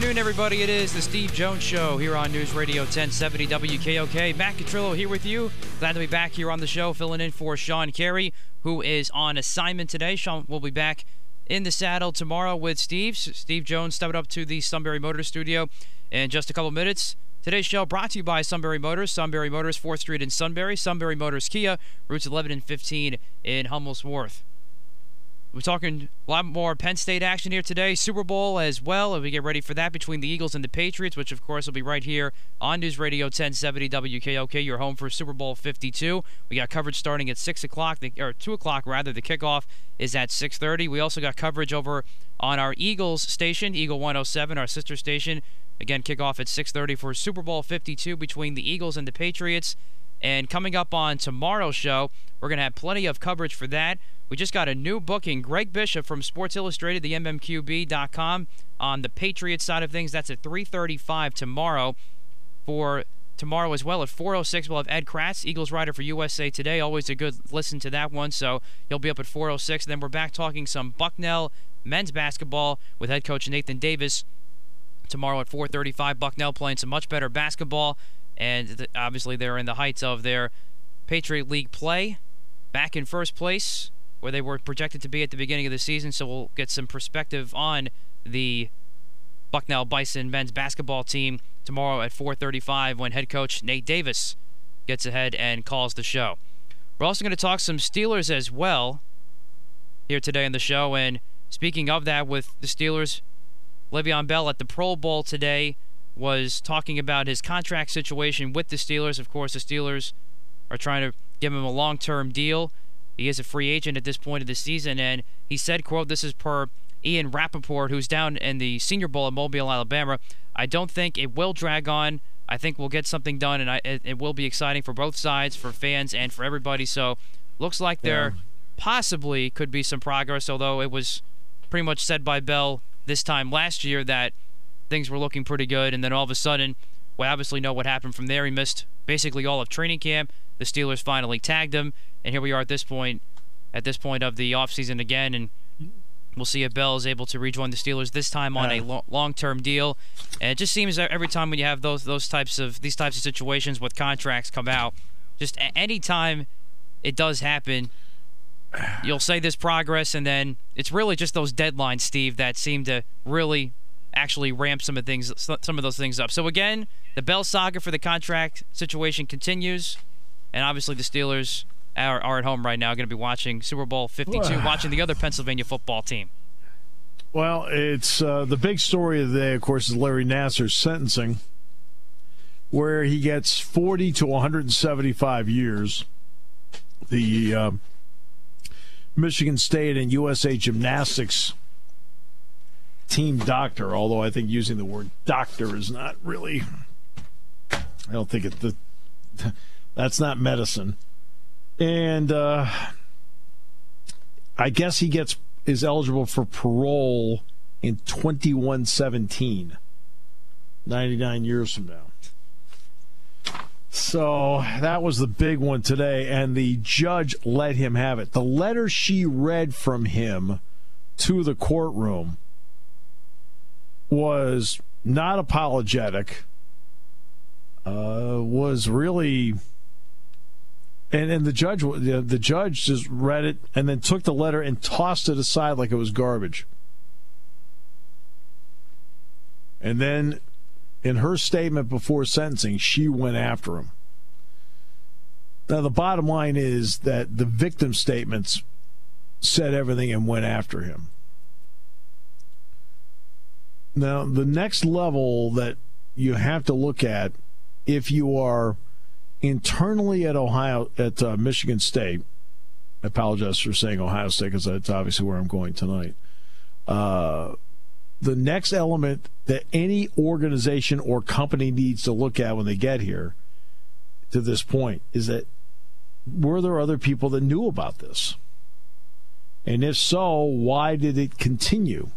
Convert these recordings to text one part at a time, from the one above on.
Afternoon, everybody. It is the Steve Jones Show here on News Radio 1070 WKOK. Matt Catrillo here with you. Glad to be back here on the show, filling in for Sean Carey, who is on assignment today. Sean will be back in the saddle tomorrow with Steve. Steve Jones stepped up to the Sunbury Motor Studio in just a couple minutes. Today's show brought to you by Sunbury Motors, Sunbury Motors, 4th Street in Sunbury, Sunbury Motors Kia, routes 11 and 15 in Hummel's Wharf. We're talking a lot more Penn State action here today. Super Bowl as well, and we get ready for that between the Eagles and the Patriots, which of course will be right here on News Radio 1070 WKOK, your home for Super Bowl 52. We got coverage starting at six o'clock, or two o'clock rather. The kickoff is at 6:30. We also got coverage over on our Eagles station, Eagle 107, our sister station. Again, kickoff at 6:30 for Super Bowl 52 between the Eagles and the Patriots. And coming up on tomorrow's show, we're going to have plenty of coverage for that. We just got a new booking. Greg Bishop from Sports Illustrated, the MMQB.com, on the Patriots side of things. That's at 3:35 tomorrow. For tomorrow as well at 4:06, we'll have Ed Kracz, Eagles writer for USA Today. Always a good listen to that one. So you'll be up at 4:06. Then we're back talking some Bucknell men's basketball with head coach Nathan Davis tomorrow at 4:35. Bucknell playing some much better basketball, and th- obviously they're in the heights of their Patriot League play, back in first place where they were projected to be at the beginning of the season. So we'll get some perspective on the Bucknell Bison men's basketball team tomorrow at 4:35 when head coach Nate Davis gets ahead and calls the show. We're also going to talk some Steelers as well here today on the show. And speaking of that, with the Steelers, Le'Veon Bell at the Pro Bowl today was talking about his contract situation with the Steelers. Of course, the Steelers are trying to give him a long-term deal. He is a free agent at this point of the season, and he said, "quote This is per Ian Rapoport, who's down in the Senior Bowl at Mobile, Alabama. I don't think it will drag on. I think we'll get something done, and I, it, it, will be exciting for both sides, for fans, and for everybody. So, looks like there yeah. possibly could be some progress. Although it was pretty much said by Bell this time last year that things were looking pretty good, and then all of a sudden, we obviously know what happened from there. He missed basically all of training camp. The Steelers finally tagged him, and here we are at this point, at this point of the offseason again, and we'll see if Bell is able to rejoin the Steelers this time on a uh. lo- long-term deal. And it just seems that every time when you have those those types of these types of situations with contracts come out, just a- any time it does happen, you'll say this progress, and then it's really just those deadlines, Steve, that seem to really actually ramp some of things some of those things up. So again, the Bell saga for the contract situation continues, and obviously the Steelers are, are at home right now, going to be watching Super Bowl 52, watching the other Pennsylvania football team. Well, it's uh, the big story of the day, of course, is Larry Nassar's sentencing, where he gets 40 to 175 years. The uh, Michigan State and USA Gymnastics team doctor, although I think using the word doctor is not really, I don't think it, the, that's not medicine. And uh, I guess he gets is eligible for parole in 2117, 99 years from now. So that was the big one today, and the judge let him have it. The letter she read from him to the courtroom was not apologetic, uh, was really. And, and the judge the judge just read it and then took the letter and tossed it aside like it was garbage. And then in her statement before sentencing, she went after him. Now, the bottom line is that the victim statements said everything and went after him. Now, the next level that you have to look at if you are internally at Ohio, at uh, Michigan State, I apologize for saying Ohio State because that's obviously where I'm going tonight. Uh, the next element that any organization or company needs to look at when they get here to this point is that were there other people that knew about this? And if so, why did it continue?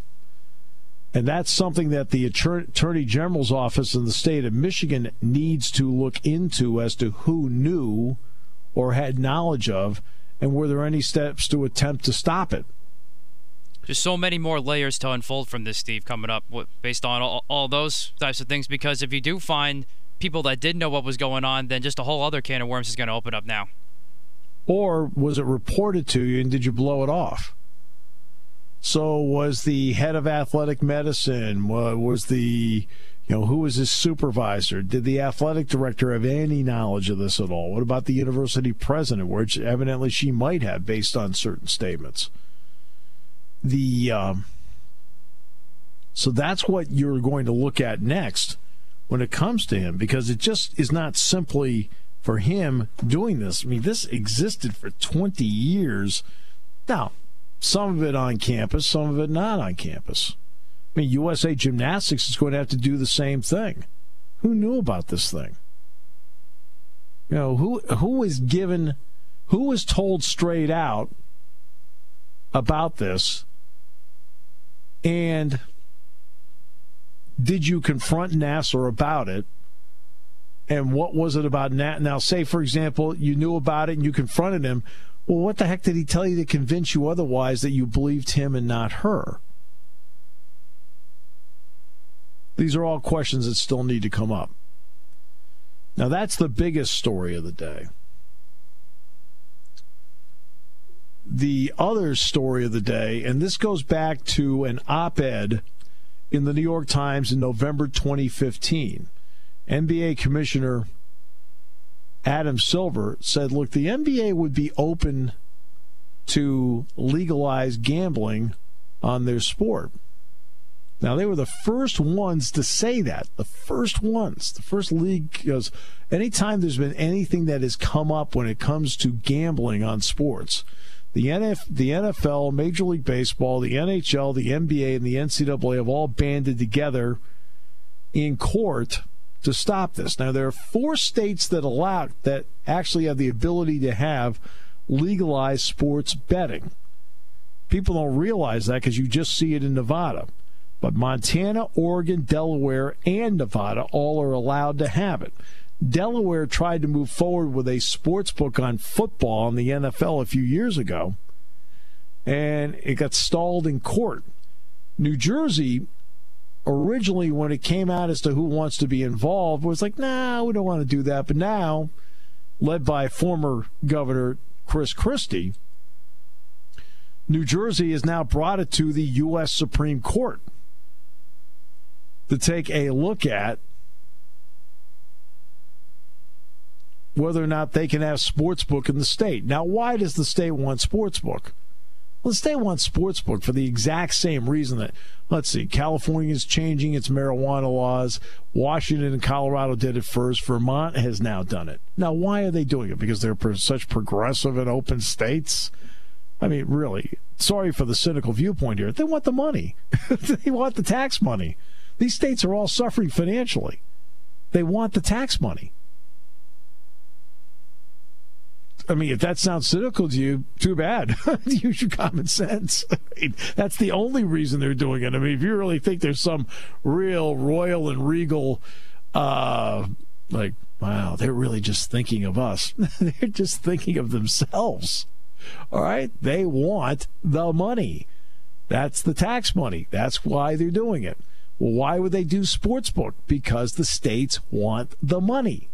And that's something that the Attorney General's office in the state of Michigan needs to look into as to who knew or had knowledge of, and were there any steps to attempt to stop it? There's so many more layers to unfold from this, Steve, coming up based on all, all those types of things. Because if you do find people that did know what was going on, then just a whole other can of worms is going to open up now. Or was it reported to you and did you blow it off? So was the head of athletic medicine, was the you know, who was his supervisor? Did the athletic director have any knowledge of this at all? What about the university president, which evidently she might have based on certain statements? The um, so that's what you're going to look at next when it comes to him, because it just is not simply for him doing this. I mean, this existed for 20 years. Now, some of it on campus, some of it not on campus. I mean, USA Gymnastics is going to have to do the same thing. Who knew about this thing? You know, who who was given, who was told straight out about this, and did you confront Nassar about it? and what was it about Nat? Now, say for example, you knew about it and you confronted him. Well, what the heck did he tell you to convince you otherwise that you believed him and not her? These are all questions that still need to come up. Now, that's the biggest story of the day. The other story of the day, and this goes back to an op ed in the New York Times in November 2015. NBA Commissioner Adam Silver said, look, the NBA would be open to legalize gambling on their sport. Now, they were the first ones to say that. The first ones. The first league goes, anytime there's been anything that has come up when it comes to gambling on sports, the, NF, the NFL, Major League Baseball, the NHL, the NBA, and the NCAA have all banded together in court to stop this. Now there are four states that allow that actually have the ability to have legalized sports betting. People don't realize that because you just see it in Nevada. But Montana, Oregon, Delaware, and Nevada all are allowed to have it. Delaware tried to move forward with a sports book on football in the NFL a few years ago, and it got stalled in court. New Jersey originally when it came out as to who wants to be involved was like, nah, we don't want to do that. But now, led by former Governor Chris Christie, New Jersey has now brought it to the U.S. Supreme Court to take a look at whether or not they can have sportsbook in the state. Now, why does the state want sportsbook? Well, the state wants sportsbook for the exact same reason that, let's see, California is changing its marijuana laws. Washington and Colorado did it first. Vermont has now done it. Now, why are they doing it? Because they're such progressive and open states? I mean, really, sorry for the cynical viewpoint here. They want the money, they want the tax money. These states are all suffering financially. They want the tax money. I mean, if that sounds cynical to you, too bad. Use your common sense. I mean, that's the only reason they're doing it. I mean, if you really think there's some real royal and regal, uh, like, wow, they're really just thinking of us. they're just thinking of themselves. All right? They want the money. That's the tax money. That's why they're doing it. Well, why would they do sportsbook? Because the states want the money.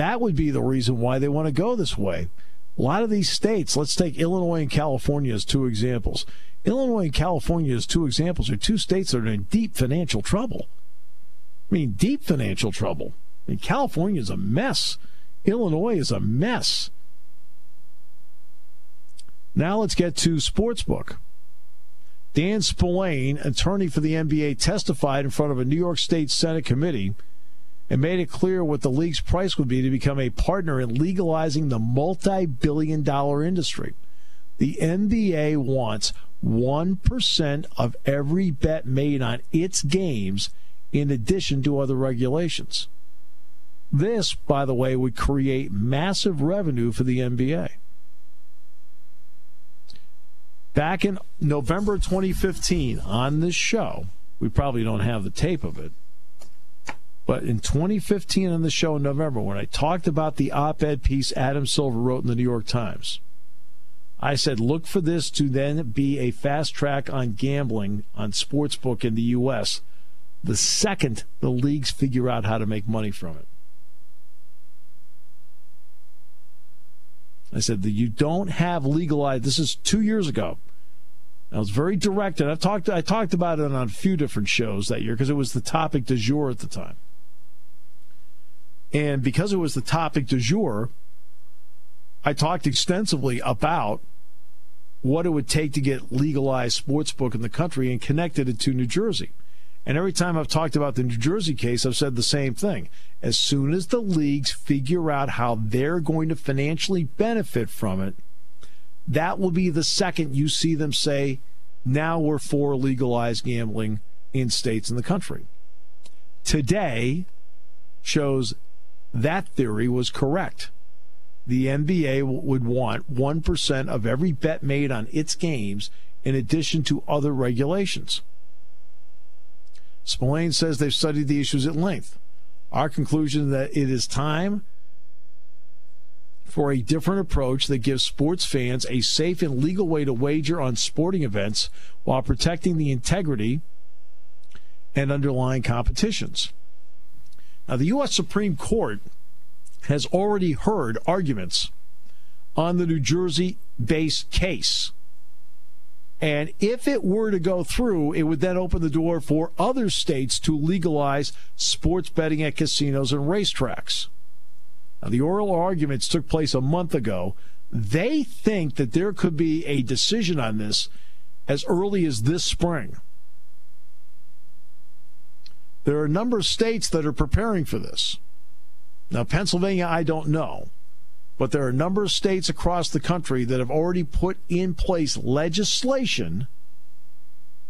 That would be the reason why they want to go this way. A lot of these states, let's take Illinois and California as two examples. Illinois and California, as two examples, are two states that are in deep financial trouble. I mean, deep financial trouble. I mean, California is a mess. Illinois is a mess. Now let's get to Sportsbook. Dan Spillane, attorney for the NBA, testified in front of a New York State Senate committee and made it clear what the league's price would be to become a partner in legalizing the multi billion dollar industry. The NBA wants 1% of every bet made on its games in addition to other regulations. This, by the way, would create massive revenue for the NBA. Back in November 2015 on this show, we probably don't have the tape of it, but in 2015 on the show in November, when I talked about the op ed piece Adam Silver wrote in the New York Times, I said, look for this to then be a fast track on gambling on sportsbook in the U.S. the second the leagues figure out how to make money from it. I said that you don't have legalized. This is two years ago. I was very direct, and I've talked. I talked about it on a few different shows that year because it was the topic du jour at the time. And because it was the topic du jour, I talked extensively about what it would take to get legalized sportsbook in the country and connected it to New Jersey. And every time I've talked about the New Jersey case, I've said the same thing. As soon as the leagues figure out how they're going to financially benefit from it, that will be the second you see them say, now we're for legalized gambling in states in the country. Today shows that theory was correct. The NBA would want 1% of every bet made on its games in addition to other regulations. Spillane says they've studied the issues at length. Our conclusion that it is time for a different approach that gives sports fans a safe and legal way to wager on sporting events while protecting the integrity and underlying competitions. Now, the U.S. Supreme Court has already heard arguments on the New Jersey based case. And if it were to go through, it would then open the door for other states to legalize sports betting at casinos and racetracks. Now, the oral arguments took place a month ago. They think that there could be a decision on this as early as this spring. There are a number of states that are preparing for this. Now, Pennsylvania, I don't know. But there are a number of states across the country that have already put in place legislation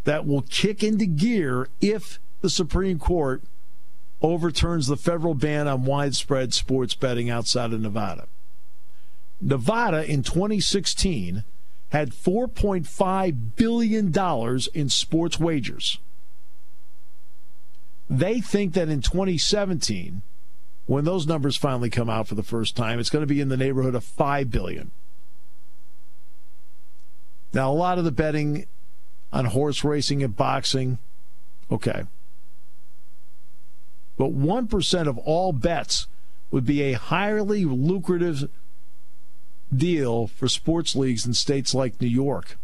that will kick into gear if the Supreme Court overturns the federal ban on widespread sports betting outside of Nevada. Nevada in 2016 had $4.5 billion in sports wagers. They think that in 2017, when those numbers finally come out for the first time, it's going to be in the neighborhood of 5 billion. Now, a lot of the betting on horse racing and boxing, okay. But 1% of all bets would be a highly lucrative deal for sports leagues in states like New York.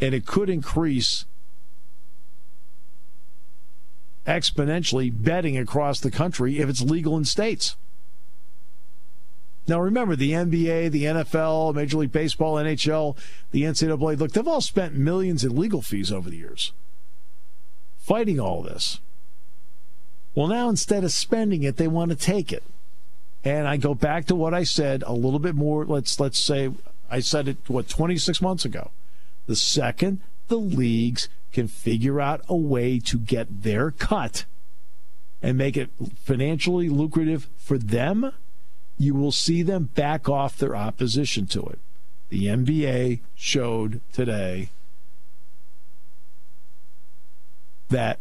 And it could increase exponentially betting across the country if it's legal in states. Now, remember, the NBA, the NFL, Major League Baseball, NHL, the NCAA, look, they've all spent millions in legal fees over the years fighting all this. Well, now instead of spending it, they want to take it. And I go back to what I said a little bit more. Let's let's say I said it what 26 months ago. The second the leagues can figure out a way to get their cut and make it financially lucrative for them, you will see them back off their opposition to it. The NBA showed today that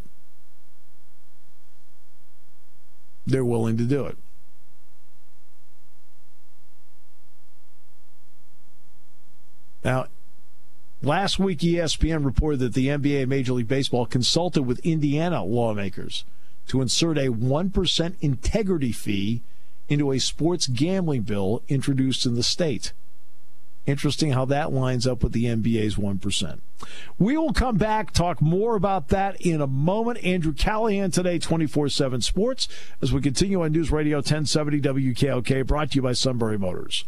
they're willing to do it. Now, Last week, ESPN reported that the NBA and Major League Baseball consulted with Indiana lawmakers to insert a 1% integrity fee into a sports gambling bill introduced in the state. Interesting how that lines up with the NBA's 1%. We will come back, talk more about that in a moment. Andrew Callahan today, 24 7 Sports, as we continue on News Radio 1070 WKOK, brought to you by Sunbury Motors.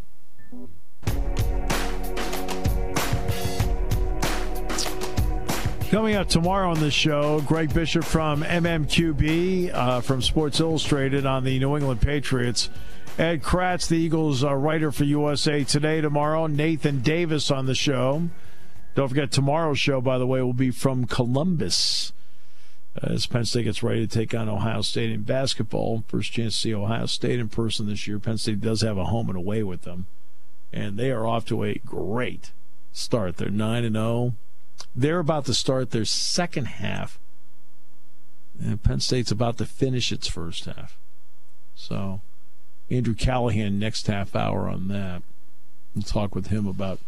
Coming up tomorrow on the show, Greg Bishop from MMQB uh, from Sports Illustrated on the New England Patriots. Ed Kracz, the Eagles uh, writer for USA Today tomorrow. Nathan Davis on the show. Don't forget, tomorrow's show, by the way, will be from Columbus as Penn State gets ready to take on Ohio State in basketball. First chance to see Ohio State in person this year. Penn State does have a home and away with them, and they are off to a great start. They're 9 and 0. They're about to start their second half, and Penn State's about to finish its first half. So, Andrew Callahan next half hour on that. We'll talk with him about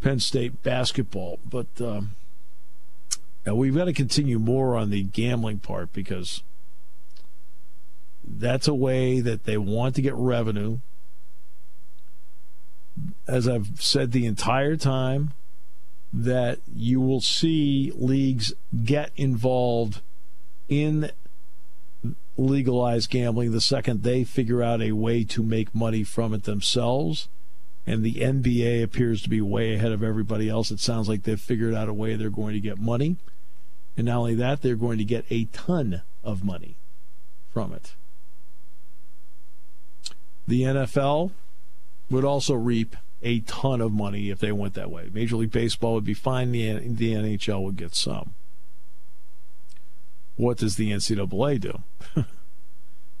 Penn State basketball. But um, we've got to continue more on the gambling part because that's a way that they want to get revenue. As I've said the entire time, that you will see leagues get involved in legalized gambling the second they figure out a way to make money from it themselves. And the NBA appears to be way ahead of everybody else. It sounds like they've figured out a way they're going to get money. And not only that, they're going to get a ton of money from it. The NFL would also reap a ton of money if they went that way. Major League Baseball would be fine, the, the NHL would get some. What does the NCAA do?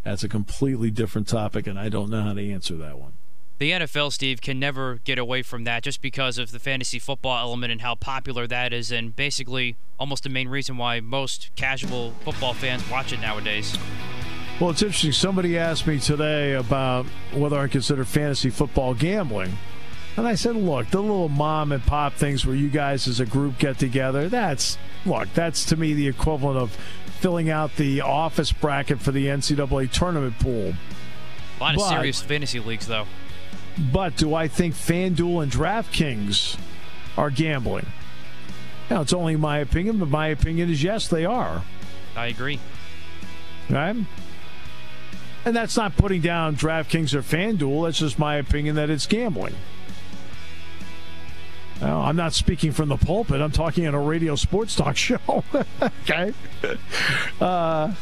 That's a completely different topic, and I don't know how to answer that one. The NFL, Steve, can never get away from that just because of the fantasy football element and how popular that is, and basically almost the main reason why most casual football fans watch it nowadays. Well, it's interesting. Somebody asked me today about whether I consider fantasy football gambling. And I said, look, the little mom and pop things where you guys as a group get together, that's, look, that's to me the equivalent of filling out the office bracket for the NCAA tournament pool. A lot of serious fantasy leagues, though. But do I think FanDuel and DraftKings are gambling? Now, it's only my opinion, but my opinion is yes, they are. I agree. Right? And that's not putting down DraftKings or FanDuel. That's just my opinion that it's gambling. Well, I'm not speaking from the pulpit. I'm talking on a radio sports talk show. okay. Uh,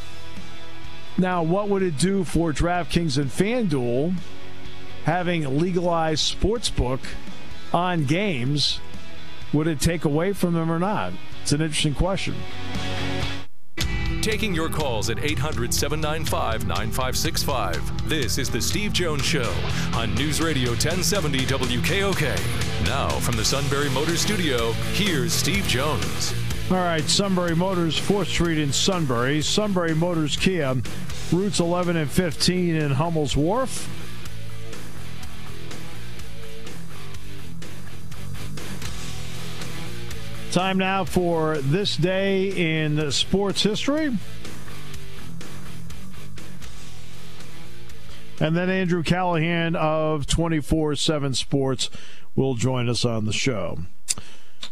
now, what would it do for DraftKings and FanDuel having legalized sportsbook on games? Would it take away from them or not? It's an interesting question. Taking your calls at 800 795 9565. This is The Steve Jones Show on News Radio 1070 WKOK. Now, from the Sunbury Motors Studio, here's Steve Jones. All right, Sunbury Motors, 4th Street in Sunbury. Sunbury Motors Kia, routes 11 and 15 in Hummel's Wharf. Time now for this day in sports history. And then Andrew Callahan of 24 7 Sports will join us on the show.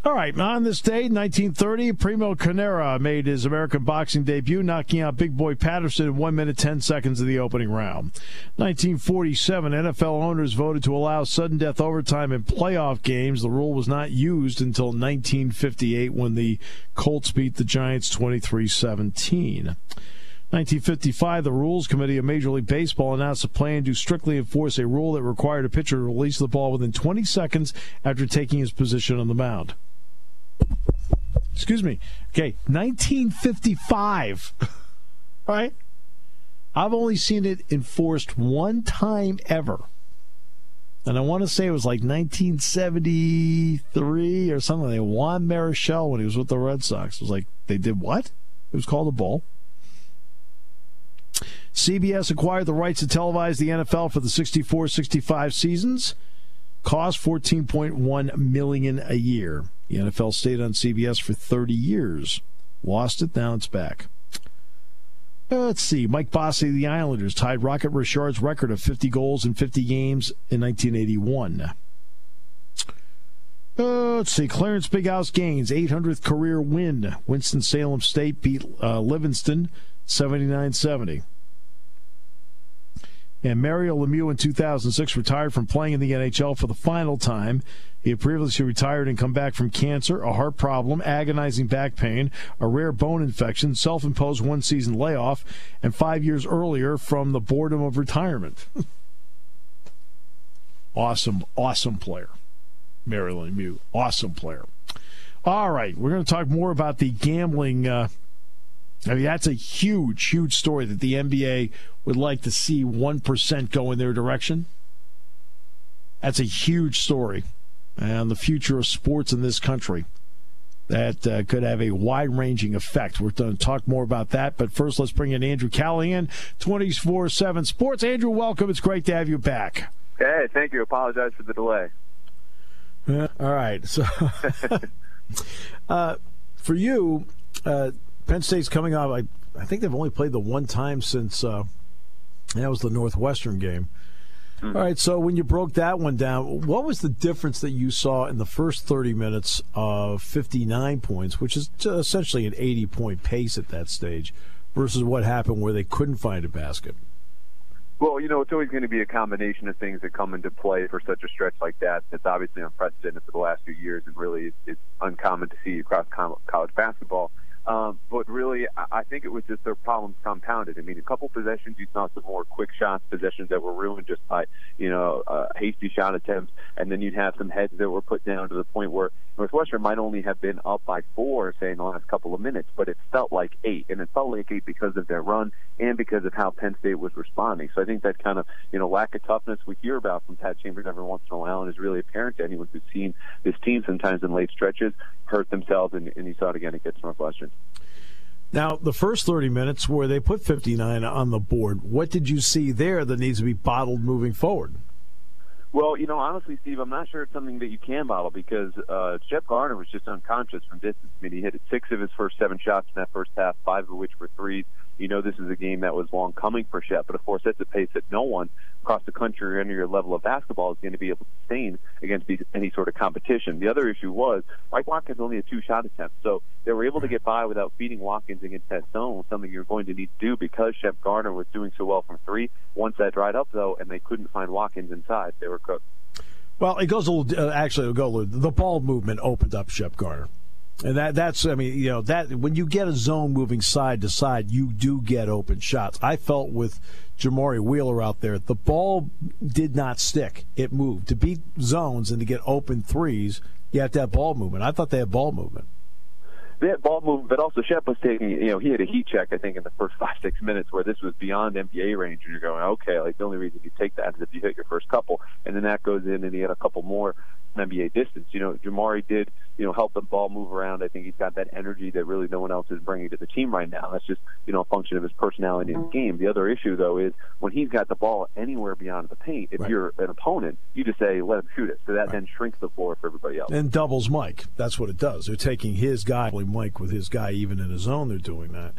All right, on this day, 1930, Primo Carnera made his American boxing debut, knocking out Big Boy Patterson in 1 minute 10 seconds of the opening round. 1947, NFL owners voted to allow sudden death overtime in playoff games. The rule was not used until 1958 when the Colts beat the Giants 23 17. 1955, the Rules Committee of Major League Baseball announced a plan to strictly enforce a rule that required a pitcher to release the ball within 20 seconds after taking his position on the mound. Excuse me. Okay, 1955. right? I've only seen it enforced one time ever. And I want to say it was like 1973 or something. They Juan Marichal when he was with the Red Sox. It was like, they did what? It was called a ball. CBS acquired the rights to televise the NFL for the 64-65 seasons. Cost 14.1 million a year. The NFL stayed on CBS for 30 years. Lost it, now it's back. Let's see. Mike Bossy of the Islanders tied Rocket Richard's record of 50 goals in 50 games in 1981. Uh, let's see. Clarence Big House Gaines, 800th career win. Winston-Salem State beat uh, Livingston 79 70. And Mario Lemieux in 2006 retired from playing in the NHL for the final time. He had previously retired and come back from cancer, a heart problem, agonizing back pain, a rare bone infection, self imposed one season layoff, and five years earlier from the boredom of retirement. awesome, awesome player. Mario Lemieux, awesome player. All right, we're going to talk more about the gambling. Uh, I mean, that's a huge, huge story that the NBA would like to see 1% go in their direction. That's a huge story. And the future of sports in this country that uh, could have a wide ranging effect. We're going to talk more about that. But first, let's bring in Andrew Callahan, 24 7 Sports. Andrew, welcome. It's great to have you back. Hey, thank you. Apologize for the delay. Uh, all right. So, uh, for you, uh, Penn State's coming off. I, I think they've only played the one time since uh, that was the Northwestern game. Mm-hmm. All right, so when you broke that one down, what was the difference that you saw in the first 30 minutes of 59 points, which is essentially an 80 point pace at that stage, versus what happened where they couldn't find a basket? Well, you know, it's always going to be a combination of things that come into play for such a stretch like that. It's obviously unprecedented for the last few years, and really it's uncommon to see across college basketball. Um, but really, I think it was just their problems compounded. I mean, a couple possessions, you saw some more quick shots, possessions that were ruined just by, you know, uh, hasty shot attempts. And then you'd have some heads that were put down to the point where Northwestern might only have been up by four, say, in the last couple of minutes, but it felt like eight. And it felt like eight because of their run and because of how Penn State was responding. So I think that kind of, you know, lack of toughness we hear about from Pat Chambers every once in a while and is really apparent to anyone who's seen this team sometimes in late stretches hurt themselves. And, and you saw it again against Northwestern. Now, the first 30 minutes where they put 59 on the board, what did you see there that needs to be bottled moving forward? Well, you know, honestly, Steve, I'm not sure it's something that you can bottle because uh, Shep Garner was just unconscious from distance. I mean, he hit six of his first seven shots in that first half, five of which were threes you know this is a game that was long coming for Shep, but of course that's a pace that no one across the country or any your level of basketball is going to be able to sustain against any sort of competition. The other issue was Mike Watkins only a two shot attempt, so they were able to get by without feeding Watkins against that zone, something you're going to need to do because Shep Garner was doing so well from three. Once that dried up though, and they couldn't find Watkins inside, they were cooked. Well, it goes a little. Uh, actually, it'll go. The ball movement opened up Shep Garner. And that that's I mean, you know, that when you get a zone moving side to side, you do get open shots. I felt with Jamari Wheeler out there, the ball did not stick. It moved. To beat zones and to get open threes, you have to have ball movement. I thought they had ball movement they had ball movement, but also Shep was taking, you know, he had a heat check, I think, in the first five, six minutes where this was beyond NBA range. And you're going, okay, like the only reason you take that is if you hit your first couple. And then that goes in and he had a couple more NBA distance. You know, Jamari did, you know, help the ball move around. I think he's got that energy that really no one else is bringing to the team right now. That's just, you know, a function of his personality in the game. The other issue, though, is when he's got the ball anywhere beyond the paint, if right. you're an opponent, you just say, let him shoot it. So that right. then shrinks the floor for everybody else. And doubles Mike. That's what it does. They're taking his guy, Mike, with his guy, even in his zone, they're doing that.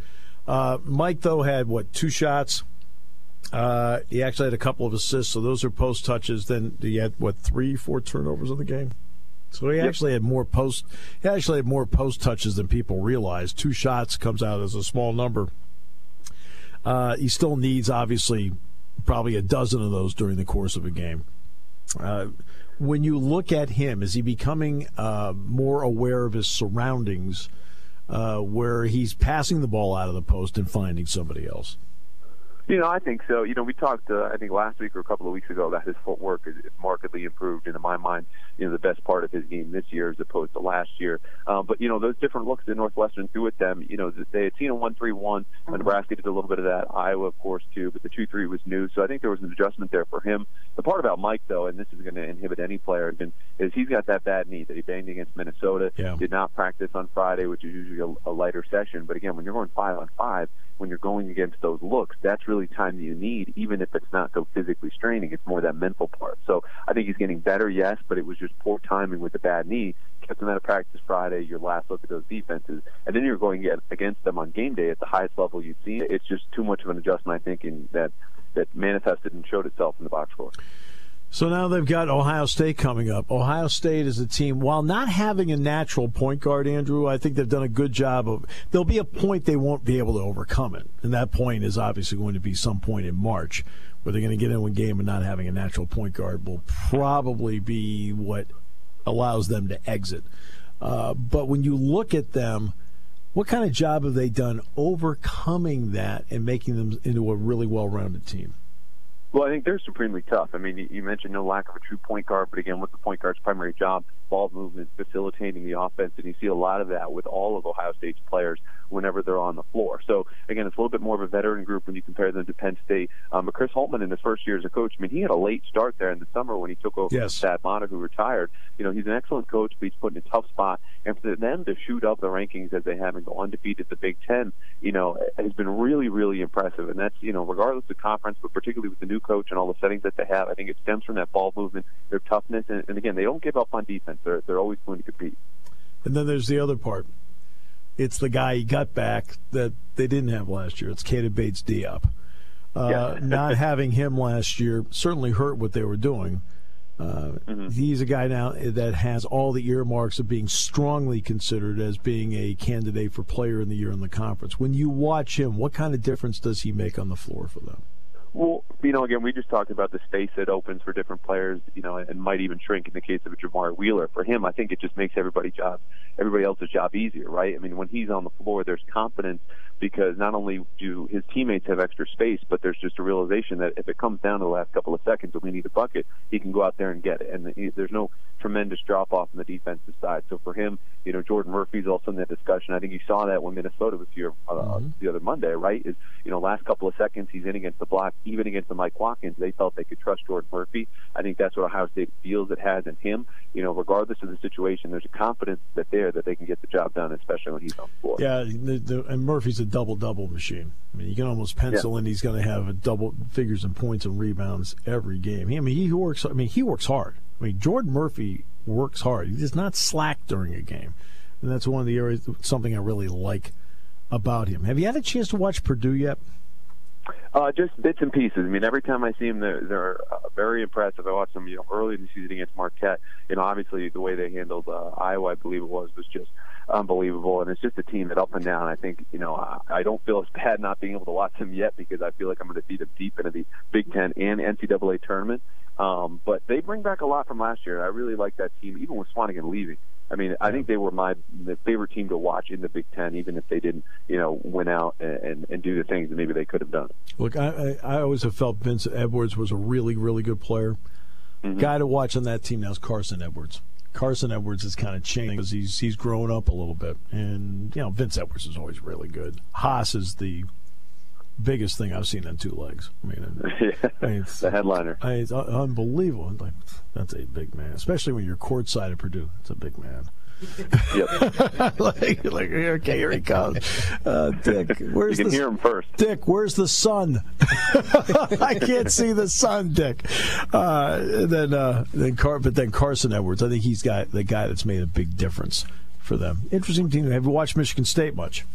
Uh, Mike, though, had, what, two shots? Uh, he actually had a couple of assists, so those are post touches. Then he had what three, four turnovers in the game. So he actually had more post. He actually had more post touches than people realize. Two shots comes out as a small number. Uh, he still needs obviously probably a dozen of those during the course of a game. Uh, when you look at him, is he becoming uh, more aware of his surroundings, uh, where he's passing the ball out of the post and finding somebody else? You know, I think so. You know, we talked, uh, I think last week or a couple of weeks ago about his footwork is markedly improved. And in my mind, you know, the best part of his game this year as opposed to last year. Um, but, you know, those different looks that Northwestern threw at them, you know, they had seen a 1 3 1. Nebraska did a little bit of that. Iowa, of course, too. But the 2 3 was new. So I think there was an adjustment there for him. The part about Mike, though, and this is going to inhibit any player, is he's got that bad knee that he banged against Minnesota. Yeah. Did not practice on Friday, which is usually a, a lighter session. But again, when you're going five on five, when you're going against those looks, that's really time that you need, even if it's not so physically straining. It's more that mental part. So I think he's getting better, yes, but it was just poor timing with the bad knee Gets them out of practice Friday, your last look at those defenses, and then you're going against them on game day at the highest level you've seen. It's just too much of an adjustment, I think, in that that manifested and showed itself in the box score. So now they've got Ohio State coming up. Ohio State is a team, while not having a natural point guard, Andrew, I think they've done a good job of. There'll be a point they won't be able to overcome it, and that point is obviously going to be some point in March where they're going to get in one game and not having a natural point guard will probably be what allows them to exit. Uh, but when you look at them, what kind of job have they done overcoming that and making them into a really well-rounded team? Well, I think they're supremely tough. I mean, you mentioned no lack of a true point guard, but again, what's the point guard's primary job? Ball movement, facilitating the offense, and you see a lot of that with all of Ohio State's players whenever they're on the floor. So again, it's a little bit more of a veteran group when you compare them to Penn State. Um, but Chris Holtmann in his first year as a coach, I mean, he had a late start there in the summer when he took over yes. from Thad who retired. You know, he's an excellent coach, but he's put in a tough spot. And for them to shoot up the rankings as they have and go undefeated the Big Ten, you know, has been really, really impressive. And that's, you know, regardless of conference, but particularly with the new coach and all the settings that they have, I think it stems from that ball movement, their toughness, and, and again, they don't give up on defense. They're they're always going to compete. And then there's the other part. It's the guy he got back that they didn't have last year. It's Keita Bates Diop. Uh, yeah. not having him last year certainly hurt what they were doing. Uh, mm-hmm. He's a guy now that has all the earmarks of being strongly considered as being a candidate for player in the year in the conference. When you watch him, what kind of difference does he make on the floor for them? Well, you know, again, we just talked about the space that opens for different players, you know, and might even shrink in the case of a Jamar Wheeler. For him, I think it just makes everybody's job, everybody else's job easier, right? I mean, when he's on the floor, there's confidence because not only do his teammates have extra space, but there's just a realization that if it comes down to the last couple of seconds and we need a bucket, he can go out there and get it. And there's no tremendous drop off on the defensive side. So for him, you know, Jordan Murphy's also in that discussion. I think you saw that when Minnesota was here uh, mm-hmm. the other Monday, right? Is you know, last couple of seconds he's in against the block, even against the Mike Watkins, they felt they could trust Jordan Murphy. I think that's what Ohio State feels it has in him. You know, regardless of the situation, there's a confidence that there that they can get the job done, especially when he's on the floor. Yeah, the, the, and Murphy's a double double machine. I mean, you can almost pencil yeah. in he's going to have a double figures in points and rebounds every game. He, I mean, he works. I mean, he works hard. I mean, Jordan Murphy works hard. He does not slack during a game, and that's one of the areas something I really like about him. Have you had a chance to watch Purdue yet? Uh, just bits and pieces. I mean, every time I see them, they're, they're uh, very impressive. I watched them, you know, early in the season against Marquette. You know, obviously the way they handled uh, Iowa, I believe it was, was just unbelievable. And it's just a team that up and down. I think, you know, I, I don't feel as bad not being able to watch them yet because I feel like I'm going to see them deep into the Big Ten and NCAA tournament. Um, but they bring back a lot from last year. I really like that team, even with Swanigan leaving. I mean, I think they were my the favorite team to watch in the Big Ten, even if they didn't, you know, win out and, and, do the things that maybe they could have done. Look, I, I always have felt Vince Edwards was a really, really good player. Mm-hmm. Guy to watch on that team now is Carson Edwards. Carson Edwards has kind of changed because he's he's grown up a little bit, and you know Vince Edwards is always really good. Haas is the biggest thing I've seen on two legs. I mean, yeah, I mean the headliner. I it's unbelievable. Like that's a big man, especially when you're courtside at Purdue. It's a big man. Yep. like, like, okay, here he comes. Uh, Dick, where's you can the, hear him first. Dick, where's the sun? I can't see the sun, Dick. Uh, then, uh, then Car- but then Carson Edwards. I think he's got the guy that's made a big difference for them. Interesting team. Have you watched Michigan State much?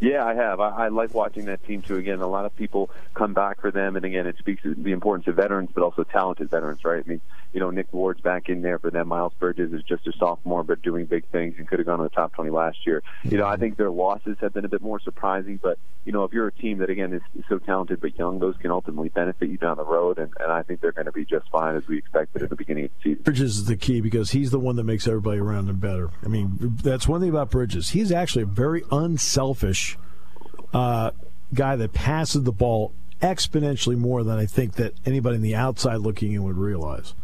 Yeah, I have. I, I like watching that team too. Again, a lot of people come back for them, and again, it speaks to the importance of veterans, but also talented veterans, right? I mean, you know, Nick Ward's back in there for them. Miles Bridges is just a sophomore, but doing big things and could have gone to the top 20 last year. You know, I think their losses have been a bit more surprising, but you know, if you're a team that again is, is so talented but young, those can ultimately benefit you down the road, and, and I think they're going to be just fine as we expected at the beginning of the season. Bridges is the key because he's the one that makes everybody around him better. I mean, that's one thing about Bridges. He's actually a very unselfish uh, guy that passes the ball exponentially more than I think that anybody on the outside looking in would realize.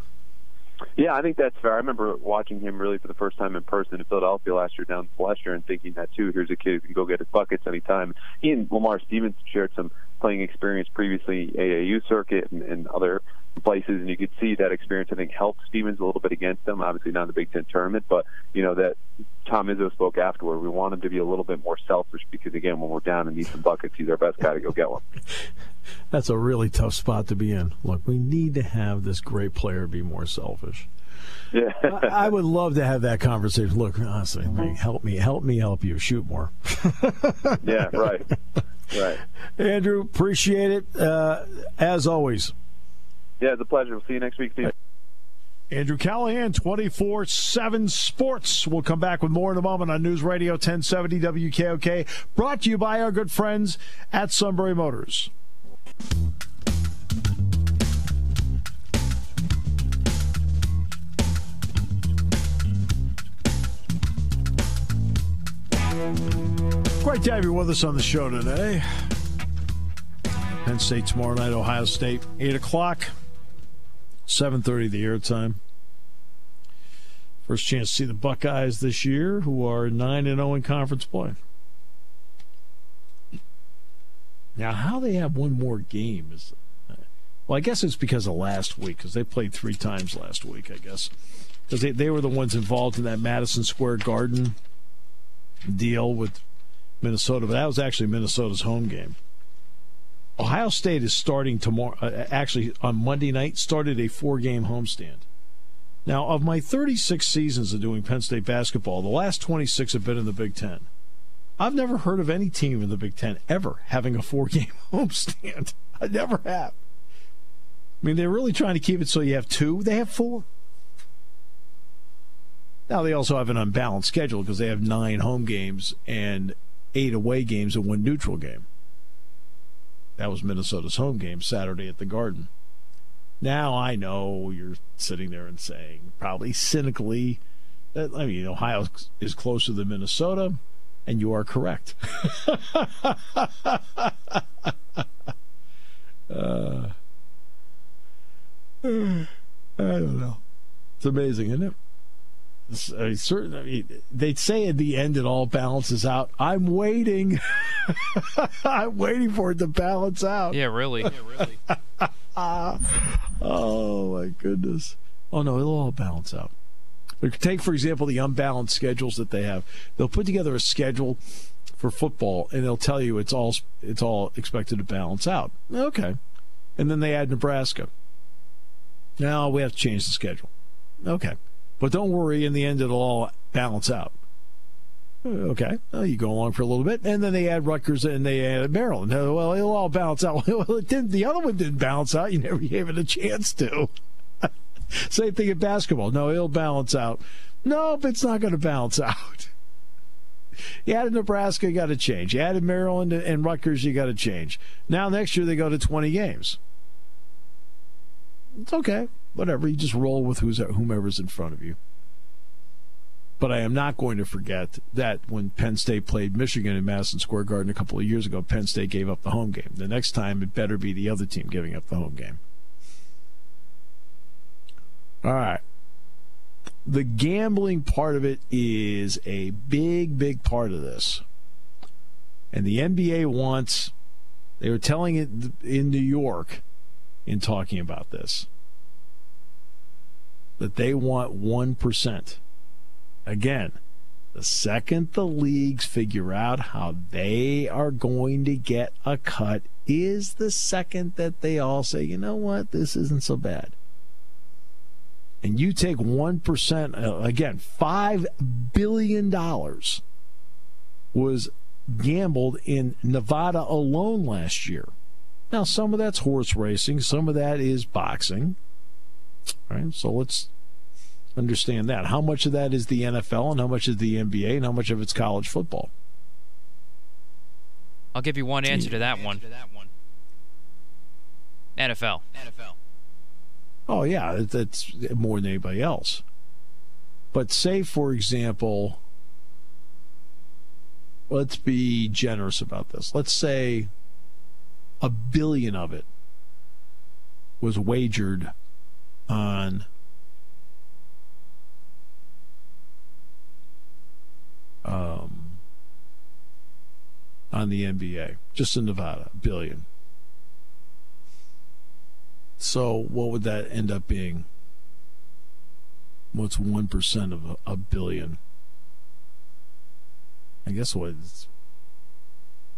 Yeah, I think that's fair. I remember watching him really for the first time in person in Philadelphia last year down in Fletcher and thinking that too. Here's a kid who can go get his buckets anytime. He and Lamar Stevens shared some playing experience previously, AAU circuit and, and other places, and you could see that experience. I think helped Stevens a little bit against them. Obviously not in the Big Ten tournament, but you know that Tom Izzo spoke afterward. We want him to be a little bit more selfish because again, when we're down and need some buckets, he's our best guy to go get one. That's a really tough spot to be in. Look, we need to have this great player be more selfish. Yeah. I, I would love to have that conversation. Look, honestly, mm-hmm. man, help me, help me, help you. Shoot more. yeah, right. Right. Andrew, appreciate it. Uh, as always. Yeah, it's a pleasure. We'll see you next week, Steve. Andrew Callahan, 24 7 Sports. We'll come back with more in a moment on News Radio 1070 WKOK, brought to you by our good friends at Sunbury Motors. Great to have you with us on the show today. Penn State tomorrow night, Ohio State, 8 o'clock, 7.30 the airtime. First chance to see the Buckeyes this year, who are 9 and 0 in conference play. Now, how they have one more game is. Well, I guess it's because of last week, because they played three times last week, I guess. Because they, they were the ones involved in that Madison Square Garden deal with Minnesota, but that was actually Minnesota's home game. Ohio State is starting tomorrow, uh, actually on Monday night, started a four game homestand. Now, of my 36 seasons of doing Penn State basketball, the last 26 have been in the Big Ten. I've never heard of any team in the Big Ten ever having a four game homestand. I never have. I mean, they're really trying to keep it so you have two, they have four. Now, they also have an unbalanced schedule because they have nine home games and eight away games and one neutral game. That was Minnesota's home game Saturday at the Garden. Now I know you're sitting there and saying, probably cynically, that I mean, Ohio is closer than Minnesota, and you are correct. uh, I don't know. It's amazing, isn't it? I mean, certain, I mean, they say at the end it all balances out. I'm waiting. I'm waiting for it to balance out. Yeah, really. Yeah, really. oh my goodness. Oh no, it'll all balance out. Take for example the unbalanced schedules that they have. They'll put together a schedule for football, and they'll tell you it's all it's all expected to balance out. Okay, and then they add Nebraska. Now we have to change the schedule. Okay. But don't worry, in the end, it'll all balance out. Uh, okay, well, you go along for a little bit, and then they add Rutgers and they add Maryland. Uh, well, it'll all balance out. Well, it didn't. The other one didn't balance out. You never gave it a chance to. Same thing in basketball. No, it'll balance out. Nope, it's not going to balance out. You added Nebraska, you got to change. You added Maryland and Rutgers, you got to change. Now next year they go to 20 games. It's okay whatever. You just roll with who's whomever's in front of you. But I am not going to forget that when Penn State played Michigan in Madison Square Garden a couple of years ago, Penn State gave up the home game. The next time, it better be the other team giving up the home game. All right. The gambling part of it is a big, big part of this. And the NBA wants, they were telling it in New York in talking about this that they want 1%. Again, the second the leagues figure out how they are going to get a cut is the second that they all say, you know what, this isn't so bad. And you take 1%, uh, again, $5 billion was gambled in Nevada alone last year. Now, some of that's horse racing, some of that is boxing. Right? So let's understand that. How much of that is the NFL and how much is the NBA and how much of it's college football? I'll give you one answer to that one. NFL. NFL. Oh yeah, that's more than anybody else. But say for example, let's be generous about this. Let's say a billion of it was wagered on um, on the NBA, just in Nevada, a billion. So what would that end up being? What's one percent of a, a, billion? I guess what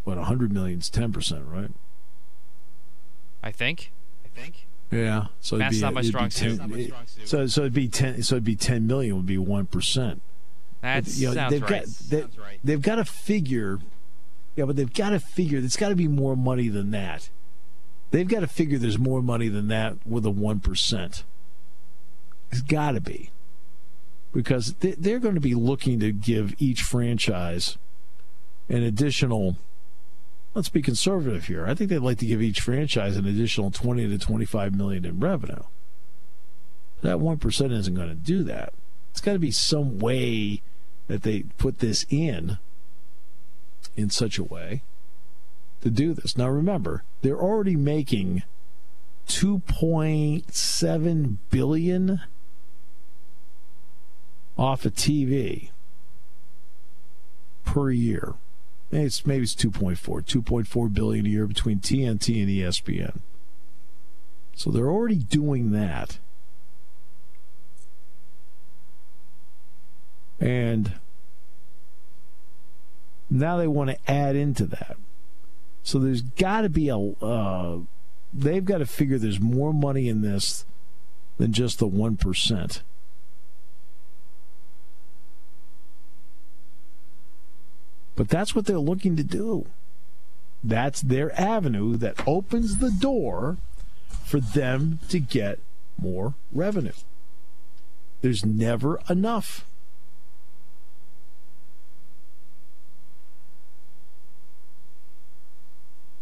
what a hundred million is ten percent, right? I think. I think. Yeah, so Math's not my strong suit. So so it'd be ten. So it'd be ten million. Would be one percent. That you know, sounds they've right. Got, they, sounds right. They've got to figure. Yeah, but they've got to figure. It's got to be more money than that. They've got to figure there's more money than that with a one percent. It's got to be because they're going to be looking to give each franchise an additional let's be conservative here. I think they'd like to give each franchise an additional 20 to 25 million in revenue. That 1% isn't going to do that. It's got to be some way that they put this in in such a way to do this. Now remember, they're already making 2.7 billion off of TV per year. It's maybe it's 2.4, 2.4 billion a year between TNT and ESPN. So they're already doing that. And now they want to add into that. So there's got to be a. Uh, they've got to figure there's more money in this than just the 1%. But that's what they're looking to do. That's their avenue that opens the door for them to get more revenue. There's never enough.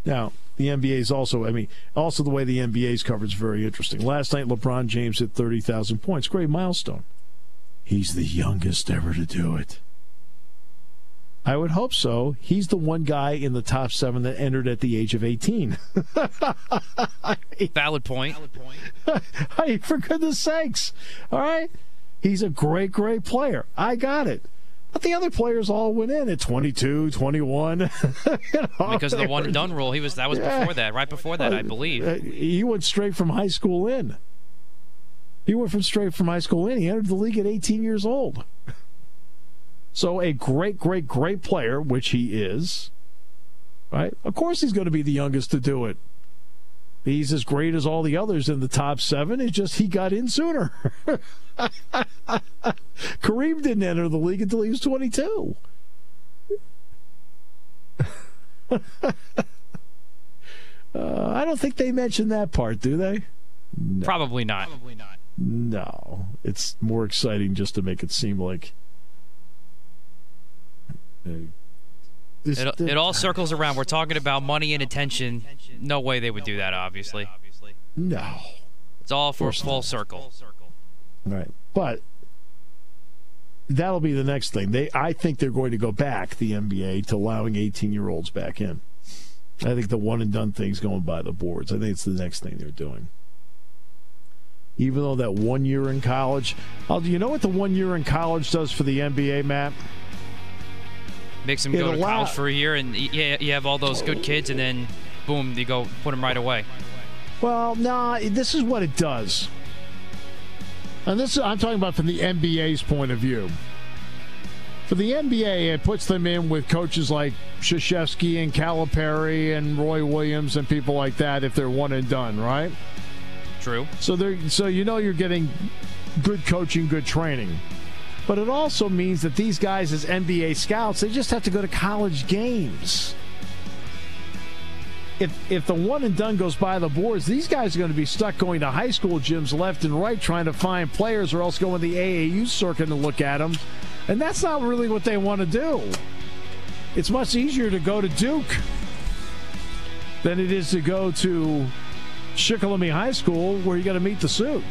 Now, the NBA is also, I mean, also the way the NBA is covered is very interesting. Last night, LeBron James hit 30,000 points. Great milestone. He's the youngest ever to do it. I would hope so. He's the one guy in the top seven that entered at the age of 18. Valid point. hey, for goodness sakes. All right. He's a great, great player. I got it. But the other players all went in at 22, 21. you know, because of the one and done rule. He was that was yeah. before that, right before that, I believe. Uh, he went straight from high school in. He went from straight from high school in. He entered the league at 18 years old. So a great, great, great player, which he is, right? Of course he's going to be the youngest to do it. He's as great as all the others in the top seven. It's just he got in sooner. Kareem didn't enter the league until he was 22. uh, I don't think they mentioned that part, do they? No. Probably not. Probably not. No, it's more exciting just to make it seem like this, it, it all circles around. We're talking about money and attention. No way they would do that, obviously. No. It's all for full circle. Right. But that'll be the next thing. They I think they're going to go back, the NBA, to allowing 18 year olds back in. I think the one and done thing's going by the boards. I think it's the next thing they're doing. Even though that one year in college, I'll, you know what the one year in college does for the NBA, Matt? Makes them go to college for a year, and yeah, you have all those good kids, and then boom, you go put them right away. Well, nah, this is what it does. And this I'm talking about from the NBA's point of view. For the NBA, it puts them in with coaches like Krzyzewski and Calipari and Roy Williams and people like that if they're one and done, right? True. So they're so you know you're getting good coaching, good training. But it also means that these guys, as NBA scouts, they just have to go to college games. If, if the one and done goes by the boards, these guys are going to be stuck going to high school gyms left and right trying to find players or else going the AAU circuit to look at them. And that's not really what they want to do. It's much easier to go to Duke than it is to go to Shikellamy High School where you got to meet the suit.